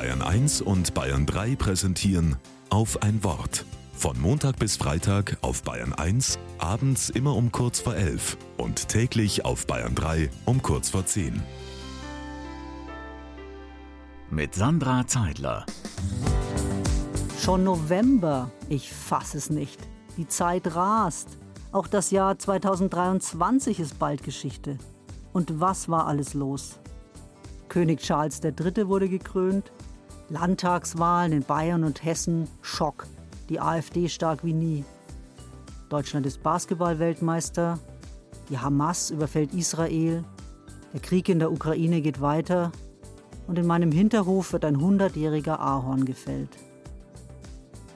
Bayern 1 und Bayern 3 präsentieren auf ein Wort. Von Montag bis Freitag auf Bayern 1, abends immer um kurz vor 11 und täglich auf Bayern 3 um kurz vor 10. Mit Sandra Zeidler. Schon November, ich fass es nicht. Die Zeit rast. Auch das Jahr 2023 ist bald Geschichte. Und was war alles los? König Charles III. wurde gekrönt, Landtagswahlen in Bayern und Hessen, Schock, die AfD stark wie nie. Deutschland ist Basketballweltmeister, die Hamas überfällt Israel, der Krieg in der Ukraine geht weiter und in meinem Hinterhof wird ein hundertjähriger Ahorn gefällt.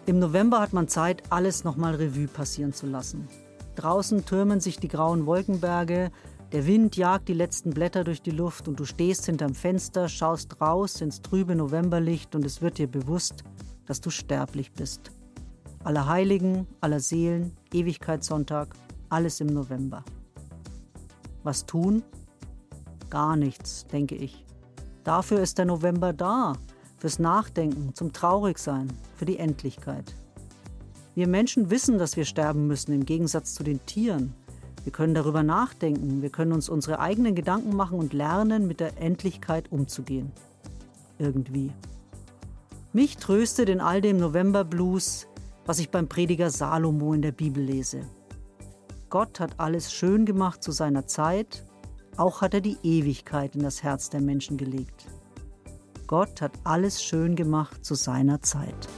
Im November hat man Zeit, alles nochmal Revue passieren zu lassen. Draußen türmen sich die grauen Wolkenberge, der Wind jagt die letzten Blätter durch die Luft und du stehst hinterm Fenster, schaust raus ins trübe Novemberlicht und es wird dir bewusst, dass du sterblich bist. Aller Heiligen, aller Seelen, Ewigkeitssonntag, alles im November. Was tun? Gar nichts, denke ich. Dafür ist der November da, fürs Nachdenken, zum Traurigsein, für die Endlichkeit. Wir Menschen wissen, dass wir sterben müssen, im Gegensatz zu den Tieren. Wir können darüber nachdenken, wir können uns unsere eigenen Gedanken machen und lernen, mit der Endlichkeit umzugehen. Irgendwie. Mich tröstet in all dem Novemberblues, was ich beim Prediger Salomo in der Bibel lese. Gott hat alles schön gemacht zu seiner Zeit, auch hat er die Ewigkeit in das Herz der Menschen gelegt. Gott hat alles schön gemacht zu seiner Zeit.